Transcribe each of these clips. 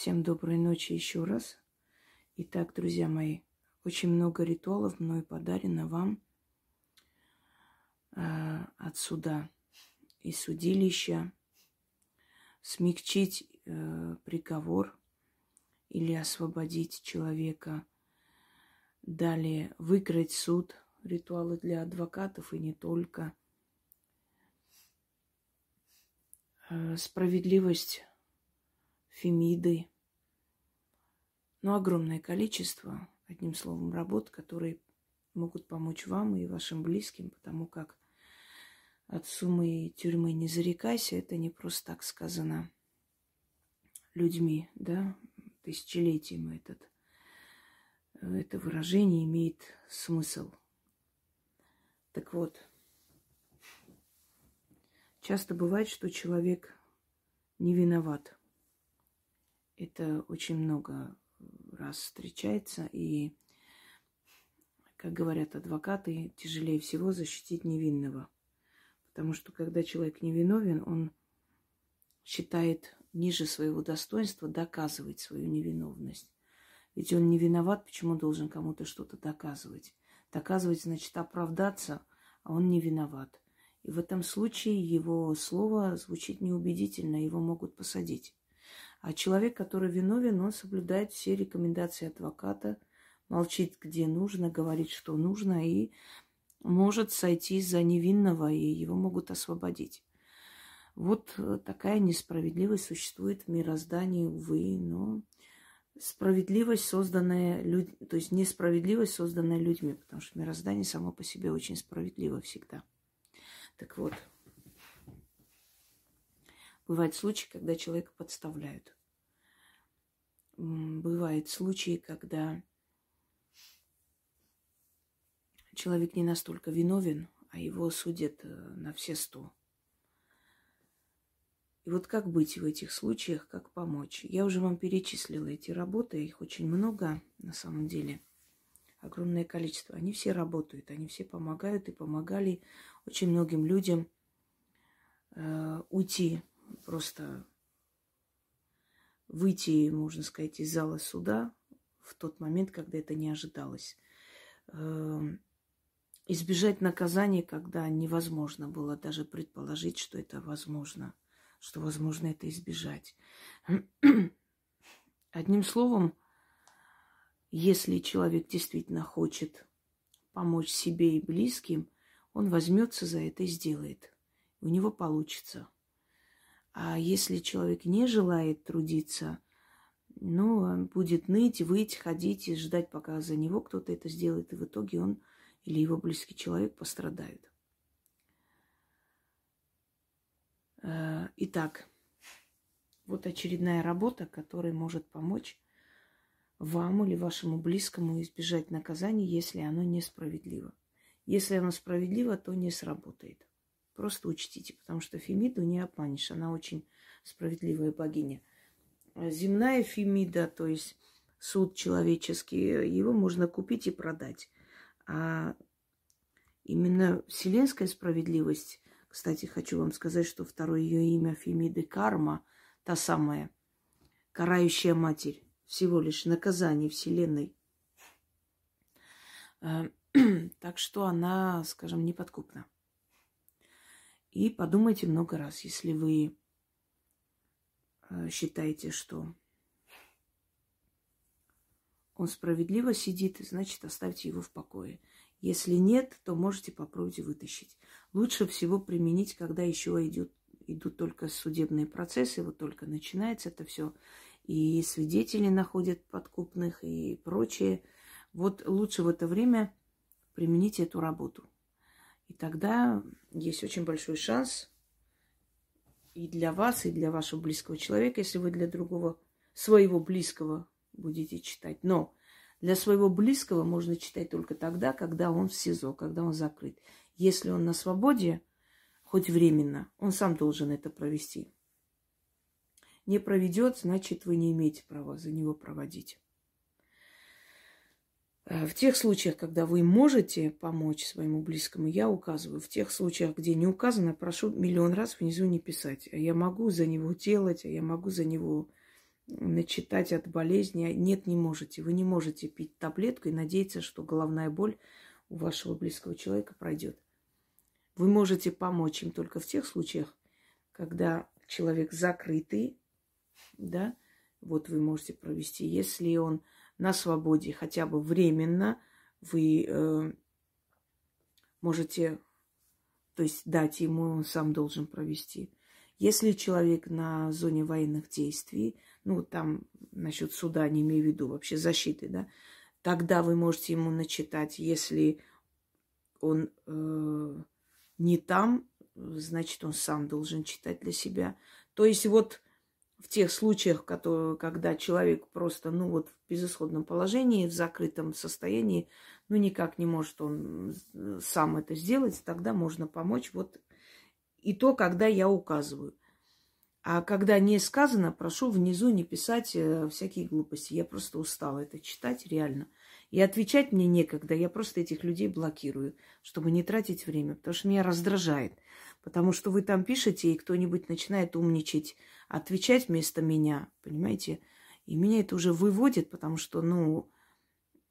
Всем доброй ночи еще раз. Итак, друзья мои, очень много ритуалов мной подарено вам э, от суда и судилища. Смягчить э, приговор или освободить человека. Далее выиграть суд, ритуалы для адвокатов и не только. Э, справедливость Фемиды. Ну, огромное количество, одним словом, работ, которые могут помочь вам и вашим близким, потому как от суммы тюрьмы не зарекайся, это не просто так сказано людьми, да, тысячелетием этот, это выражение имеет смысл. Так вот, часто бывает, что человек не виноват – это очень много раз встречается, и, как говорят адвокаты, тяжелее всего защитить невинного. Потому что когда человек невиновен, он считает ниже своего достоинства доказывать свою невиновность. Ведь он не виноват, почему должен кому-то что-то доказывать? Доказывать значит оправдаться, а он не виноват. И в этом случае его слово звучит неубедительно, его могут посадить. А человек, который виновен, он соблюдает все рекомендации адвоката, молчит, где нужно, говорит, что нужно, и может сойти за невинного, и его могут освободить. Вот э, такая несправедливость существует в мироздании, увы, но справедливость, созданная людьми, то есть несправедливость, созданная людьми, потому что мироздание само по себе очень справедливо всегда. Так вот, Бывают случаи, когда человека подставляют. Бывают случаи, когда человек не настолько виновен, а его судят э, на все сто. И вот как быть в этих случаях, как помочь? Я уже вам перечислила эти работы, их очень много на самом деле, огромное количество. Они все работают, они все помогают и помогали очень многим людям э, уйти просто выйти, можно сказать, из зала суда в тот момент, когда это не ожидалось. Эм, избежать наказания, когда невозможно было даже предположить, что это возможно, что возможно это избежать. Одним словом, если человек действительно хочет помочь себе и близким, он возьмется за это и сделает. У него получится. А если человек не желает трудиться, ну, будет ныть, выть, ходить и ждать, пока за него кто-то это сделает, и в итоге он или его близкий человек пострадают. Э, итак, вот очередная работа, которая может помочь вам или вашему близкому избежать наказания, если оно несправедливо. Если оно справедливо, то не сработает. Просто учтите, потому что Фемиду не обманешь. Она очень справедливая богиня. Земная Фемида, то есть суд человеческий, его можно купить и продать. А именно вселенская справедливость, кстати, хочу вам сказать, что второе ее имя Фемиды Карма, та самая, карающая матерь, всего лишь наказание Вселенной. Э, так что она, скажем, неподкупна. И подумайте много раз, если вы э, считаете, что он справедливо сидит, значит, оставьте его в покое. Если нет, то можете попробовать вытащить. Лучше всего применить, когда еще идет, идут только судебные процессы, вот только начинается это все, и свидетели находят подкупных и прочее. Вот лучше в это время применить эту работу. И тогда есть очень большой шанс и для вас, и для вашего близкого человека, если вы для другого, своего близкого будете читать. Но для своего близкого можно читать только тогда, когда он в СИЗО, когда он закрыт. Если он на свободе, хоть временно, он сам должен это провести. Не проведет, значит, вы не имеете права за него проводить. Э, в тех случаях, когда вы можете помочь своему близкому, я указываю. В тех случаях, где не указано, прошу миллион раз внизу не писать. А я могу за него делать, а я могу за него начитать от болезни. Нет, не можете. Вы не можете пить таблетку и надеяться, что головная боль у вашего близкого человека пройдет. Вы можете помочь им только в тех случаях, когда человек закрытый, да, вот вы можете провести. Если он на свободе хотя бы временно, вы э, можете, то есть дать ему, он сам должен провести. Если человек на зоне военных действий, ну там насчет суда не имею в виду, вообще защиты, да, тогда вы можете ему начитать, если он э, не там, значит, он сам должен читать для себя. То есть вот в тех случаях, которые, когда человек просто, ну вот в безысходном положении, в закрытом состоянии, ну никак не может он сам это сделать, тогда можно помочь. Вот и то, когда я указываю. А когда не сказано, прошу внизу не писать э, всякие глупости. Я просто устала это читать, реально. И отвечать мне некогда. Я просто этих людей блокирую, чтобы не тратить время, потому что меня раздражает. Потому что вы там пишете, и кто-нибудь начинает умничать, отвечать вместо меня, понимаете? И меня это уже выводит, потому что, ну,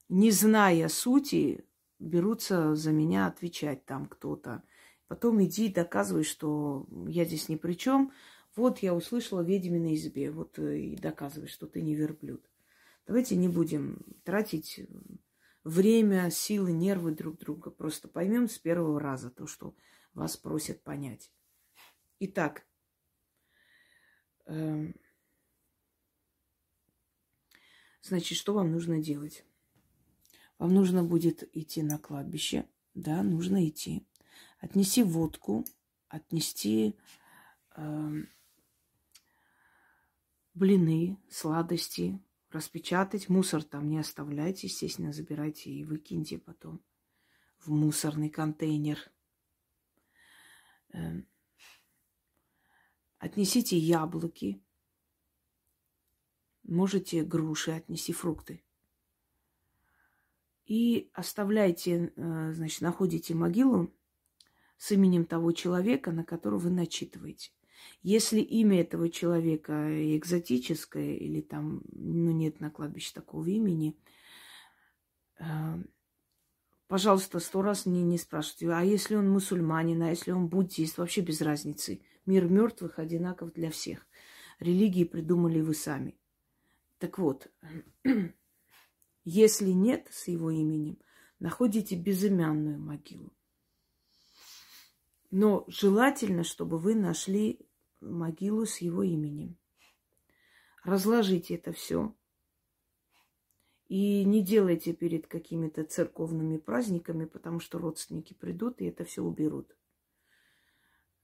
не зная сути, берутся за меня отвечать там кто-то. Потом иди и доказывай, что я здесь ни при чем. Вот я услышала ведьминой избе. Вот э, и доказывай, что ты не верблюд. Давайте не будем тратить время, силы, нервы друг друга. Просто поймем с первого раза то, что вас просят понять. Итак, э, значит, что вам нужно делать? Вам нужно будет идти на кладбище. Да, нужно идти отнести водку, отнести э, блины, сладости, распечатать. Мусор там не оставляйте, естественно, забирайте и выкиньте потом в мусорный контейнер. Э, отнесите яблоки. Можете груши отнести, фрукты. И оставляйте, э, значит, находите могилу с именем того человека, на которого вы начитываете. Если имя этого человека экзотическое или там, ну, нет на кладбище такого имени, э, пожалуйста, сто раз не, не спрашивайте, а если он мусульманин, а если он буддист, вообще без разницы. Мир мертвых одинаков для всех. Религии придумали вы сами. Так вот, если нет с его именем, находите безымянную могилу. Но желательно, чтобы вы нашли могилу с его именем. Разложите это все. И не делайте перед какими-то церковными праздниками, потому что родственники придут и это все уберут.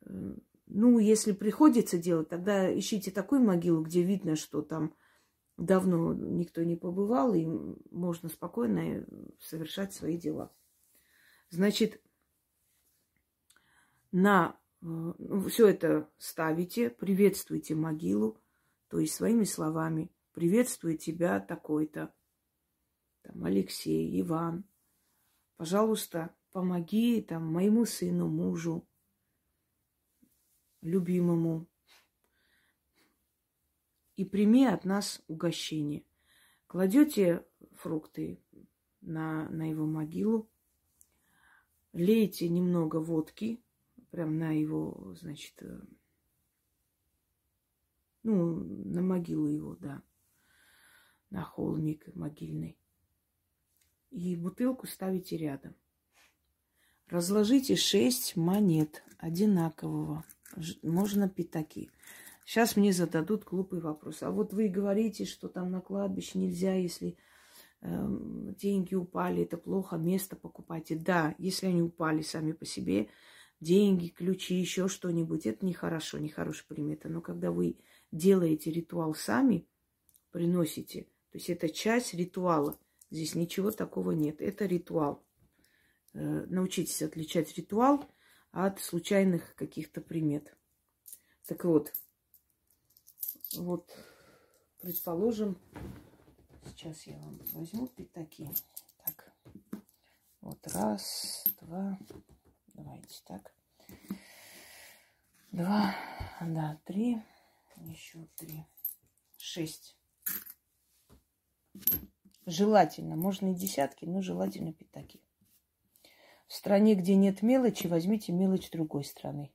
Э, ну, если приходится делать, тогда ищите такую могилу, где видно, что там давно никто не побывал, и можно спокойно совершать свои дела. Значит, на э, ну, все это ставите, приветствуйте могилу, то есть своими словами. Приветствую тебя такой-то, там, Алексей, Иван. Пожалуйста, помоги там моему сыну, мужу, любимому. И прими от нас угощение. Кладете фрукты на, на его могилу, лейте немного водки, прям на его, значит, э, ну, на могилу его, да, на холмик могильный. И бутылку ставите рядом. Разложите шесть монет одинакового. Можно пятаки. Сейчас мне зададут глупый вопрос. А вот вы говорите, что там на кладбище нельзя, если э, деньги упали, это плохо, место покупайте. Да, если они упали сами по себе, деньги, ключи, еще что-нибудь, это нехорошо, нехорошая примета. Но когда вы делаете ритуал сами, приносите, то есть это часть ритуала. Здесь ничего такого нет. Это ритуал. Э, научитесь отличать ритуал от случайных каких-то примет. Так вот, вот, предположим, сейчас я вам возьму пятаки. Так, вот раз, два, Давайте так. Два, да, три, еще три, шесть. Желательно. Можно и десятки, но желательно пятаки. В стране, где нет мелочи, возьмите мелочь другой страны.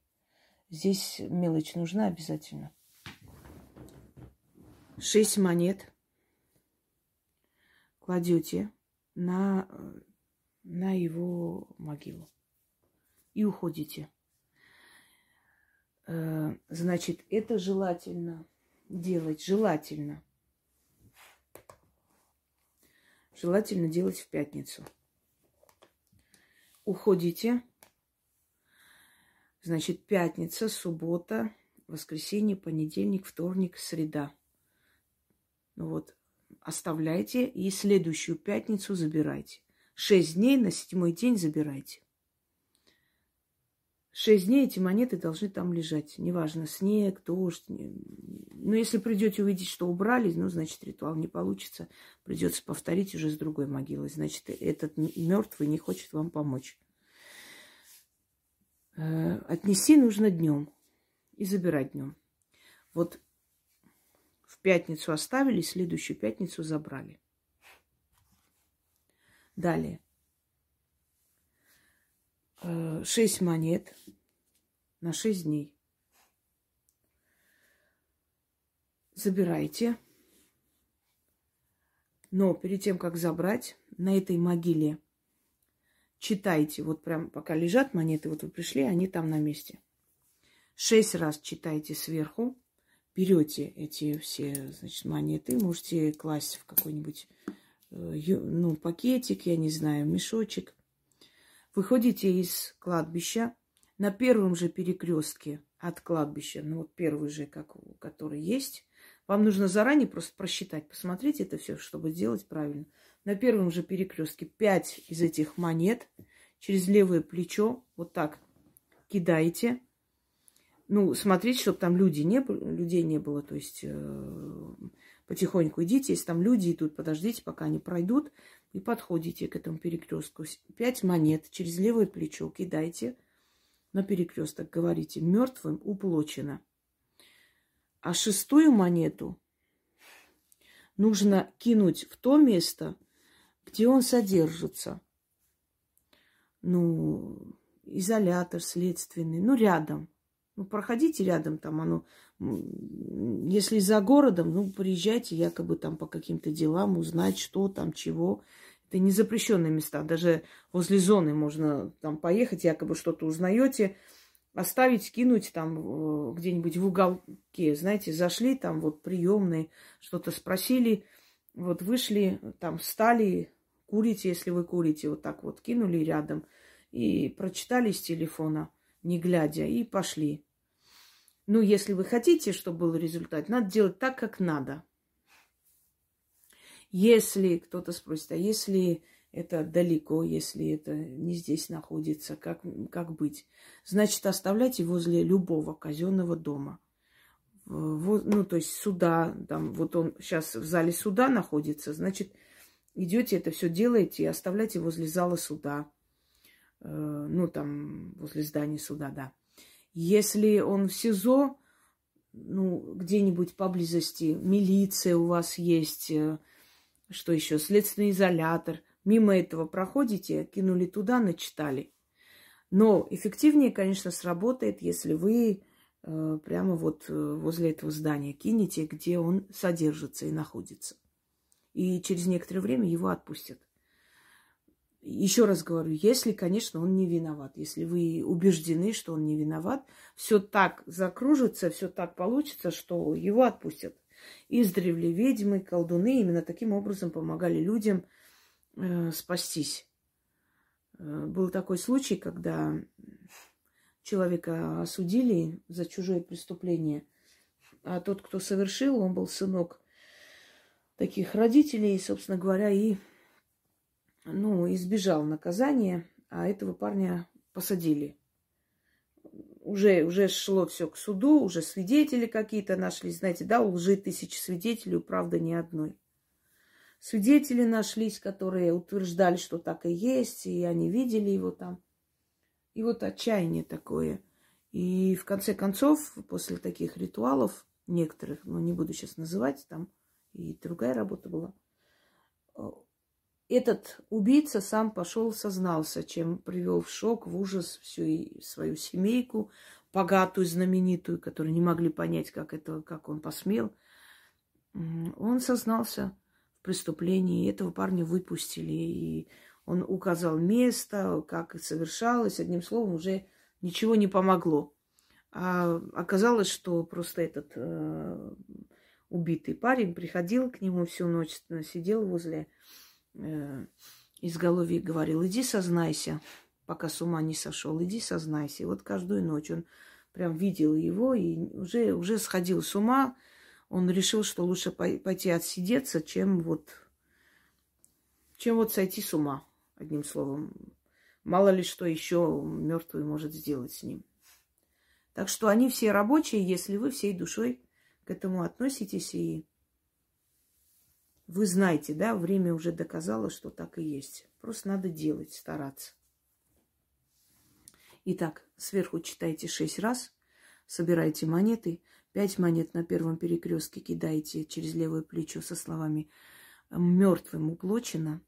Здесь мелочь нужна обязательно. Шесть монет кладете на, на его могилу и уходите. Э, значит, это желательно делать, желательно. Желательно делать в пятницу. Уходите. Значит, пятница, суббота, воскресенье, понедельник, вторник, среда. Ну вот, оставляйте и следующую пятницу забирайте. Шесть дней на седьмой день забирайте. Шесть дней эти монеты должны там лежать. Неважно, снег, дождь. Но если придете увидеть, что убрали, ну, значит, ритуал не получится. Придется повторить уже с другой могилой. Значит, этот мертвый не хочет вам помочь. Э, отнести нужно днем и забирать днем. Вот в пятницу оставили, следующую пятницу забрали. Далее. Э, шесть монет на шесть дней. Забирайте. Но перед тем, как забрать, на этой могиле читайте. Вот прям пока лежат монеты, вот вы пришли, они там на месте. Шесть раз читайте сверху. Берете эти все, значит, монеты, можете класть в какой-нибудь, э, ну, пакетик, я не знаю, мешочек. Выходите из кладбища на первом же перекрестке от кладбища, ну вот первый же, как, который есть. Вам нужно заранее просто просчитать, посмотреть это все, чтобы сделать правильно. На первом же перекрестке пять из этих монет через левое плечо вот так кидаете. Ну, смотрите, чтобы там люди не людей не было, то есть э, потихоньку идите. Если там люди идут, подождите, пока они пройдут и подходите к этому перекрестку. Пять монет через левое плечо кидайте на перекресток. Говорите, мертвым уплочено. А шестую монету нужно кинуть в то место, где он содержится. Ну, изолятор следственный, ну, рядом. Ну, проходите рядом, там оно, если за городом, ну, приезжайте якобы там по каким-то делам, узнать, что там, чего. Это не запрещенные места. Даже возле зоны можно там поехать, якобы что-то узнаете, оставить, кинуть там э, где-нибудь в уголке. Знаете, зашли там вот приемные, что-то спросили, вот вышли, там встали, курите, если вы курите, вот так вот кинули рядом и прочитали с телефона, не глядя, и пошли. Ну, если вы хотите, чтобы был результат, надо делать так, как надо. Если кто-то спросит, а если это далеко, если это не здесь находится, как, как быть? Значит, оставляйте возле любого казенного дома. Вот, ну, то есть суда, там, вот он сейчас в зале суда находится, значит, идете это все делаете и оставляйте возле зала суда. Э, ну, там, возле здания суда, да. Если он в СИЗО, ну, где-нибудь поблизости, милиция у вас есть, э, что еще, следственный изолятор. Мимо этого проходите, кинули туда, начитали. Но эффективнее, конечно, сработает, если вы э, прямо вот э, возле этого здания кинете, где он содержится и находится. И через некоторое время его отпустят. Еще раз говорю, если, конечно, он не виноват, если вы убеждены, что он не виноват, все так закружится, все так получится, что его отпустят. Издревле ведьмы, колдуны именно таким образом помогали людям э, спастись. Э, был такой случай, когда человека осудили за чужое преступление, а тот, кто совершил, он был сынок таких родителей, собственно говоря, и ну, избежал наказания, а этого парня посадили уже, уже шло все к суду, уже свидетели какие-то нашлись. Знаете, да, у лжи тысячи свидетелей, у правды ни одной. Свидетели нашлись, которые утверждали, что так и есть, и они видели его там. И вот отчаяние такое. И в конце концов, после таких ритуалов, некоторых, но не буду сейчас называть, там и другая работа была, этот убийца сам пошел, сознался, чем привел в шок, в ужас всю свою семейку, богатую, знаменитую, которые не могли понять, как это, как он посмел. Он сознался в преступлении, и этого парня выпустили, и он указал место, как совершалось. Одним словом, уже ничего не помогло. А оказалось, что просто этот э, убитый парень приходил к нему всю ночь, сидел возле э, изголовья и говорил, иди сознайся, пока с ума не сошел, иди сознайся. И вот каждую ночь он прям видел его и уже, уже сходил с ума. Он решил, что лучше пойти отсидеться, чем вот, чем вот сойти с ума, одним словом. Мало ли что еще мертвый может сделать с ним. Так что они все рабочие, если вы всей душой к этому относитесь и вы знаете, да, время уже доказало, что так и есть. Просто надо делать, стараться. Итак, сверху читайте шесть раз, собирайте монеты, пять монет на первом перекрестке кидаете через левое плечо со словами «мертвым уплочено»,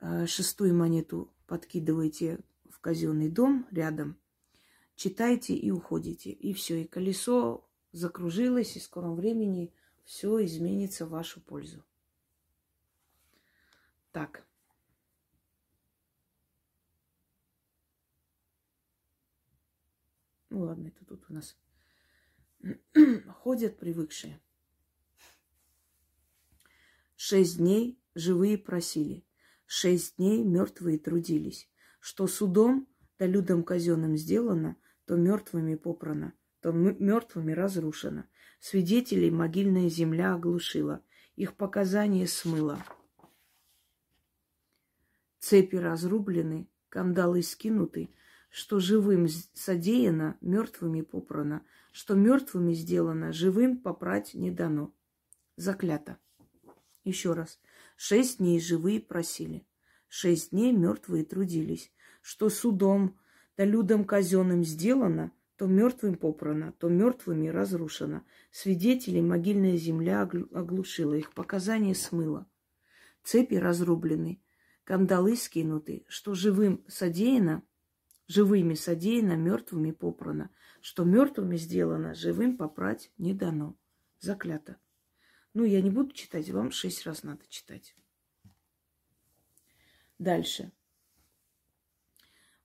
э, шестую монету подкидываете в казенный дом рядом, читайте и уходите. И все, и колесо закружилось, и в скором времени все изменится в вашу пользу. Так. Ну ладно, это тут у нас ходят привыкшие. Шесть дней живые просили, шесть дней мертвые трудились. Что судом да людям казенным сделано, то мертвыми попрано, то мертвыми разрушено. Свидетелей могильная земля оглушила, их показания смыла. Цепи разрублены, кандалы скинуты, что живым содеяно, мертвыми попрано, что мертвыми сделано, живым попрать не дано. Заклято. Еще раз. Шесть дней живые просили, шесть дней мертвые трудились, что судом да людям казенным сделано, то мертвым попрано, то мертвыми разрушено. Свидетелей могильная земля оглушила, их показания смыла. Цепи разрублены, кандалы скинуты, что живым содеяно, живыми содеяно, мертвыми попрано, что мертвыми сделано, живым попрать не дано. Заклято. Ну, я не буду читать, вам шесть раз надо читать. Дальше.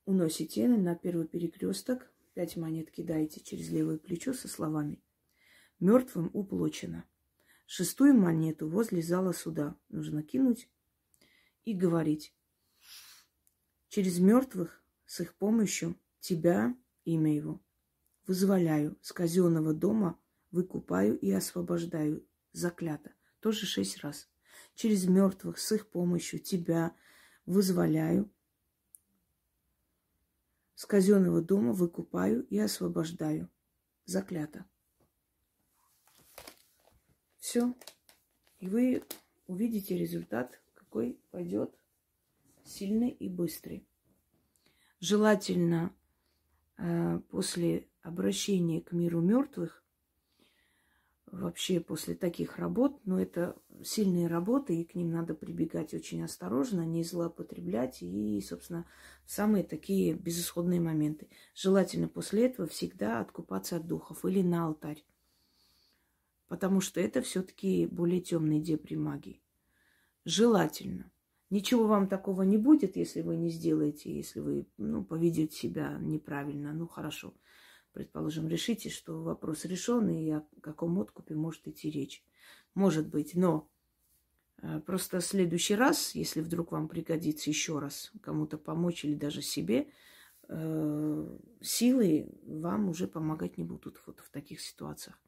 Уносите на первый перекресток, пять монет кидаете через левое плечо со словами «Мертвым уплочено». Шестую монету возле зала суда нужно кинуть и говорить «Через мертвых с их помощью тебя, имя его, вызволяю, с казенного дома выкупаю и освобождаю, заклято». Тоже шесть раз. Через мертвых с их помощью тебя вызволяю, с казенного дома выкупаю и освобождаю. Заклято. Все. И вы увидите результат, какой пойдет сильный и быстрый. Желательно э, после обращения к миру мертвых вообще после таких работ, но это сильные работы, и к ним надо прибегать очень осторожно, не злоупотреблять и, собственно, самые такие безысходные моменты. Желательно после этого всегда откупаться от духов или на алтарь, потому что это все-таки более темные дебри магии. Желательно. Ничего вам такого не будет, если вы не сделаете, если вы ну, поведете себя неправильно. Ну, хорошо предположим, решите, что вопрос решен, и о каком откупе может идти речь. Может быть, но э, просто в следующий раз, если вдруг вам пригодится еще раз кому-то помочь или даже себе, э, силы вам уже помогать не будут вот в таких ситуациях.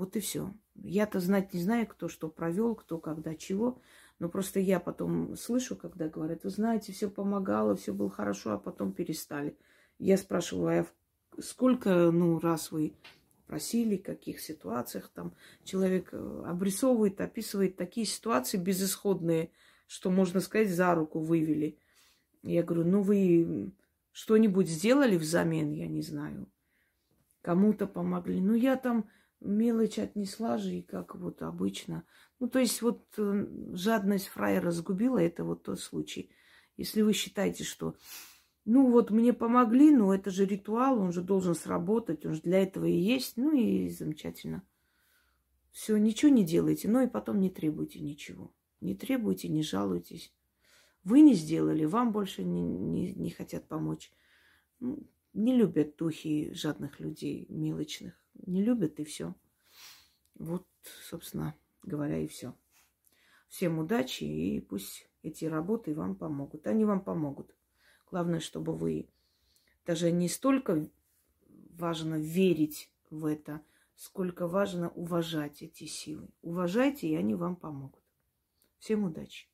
Вот и все. Я-то знать не знаю, кто что провел, кто когда чего. Но просто я потом слышу, когда говорят, вы знаете, все помогало, все было хорошо, а потом перестали. Я спрашиваю, а сколько, ну, раз вы просили, в каких ситуациях там человек э, обрисовывает, описывает такие ситуации безысходные, что, можно сказать, за руку вывели. Я говорю, ну вы что-нибудь сделали взамен, я не знаю. Кому-то помогли. Ну я там мелочь отнесла же, и как вот обычно. Ну, то есть вот э, жадность фраера сгубила, это вот тот случай. Если вы считаете, что ну вот мне помогли, но это же ритуал, он же должен сработать, он же для этого и есть, ну и замечательно. Все, ничего не делайте, но и потом не требуйте ничего. Не требуйте, не жалуйтесь. Вы не сделали, вам больше не, не, не хотят помочь. Ну, не любят духи жадных людей, мелочных. Не любят и все. Вот, собственно говоря, и все. Всем удачи, и пусть эти работы вам помогут. Они вам помогут. Главное, чтобы вы даже не столько важно верить в это, сколько важно уважать эти силы. Уважайте, и они вам помогут. Всем удачи!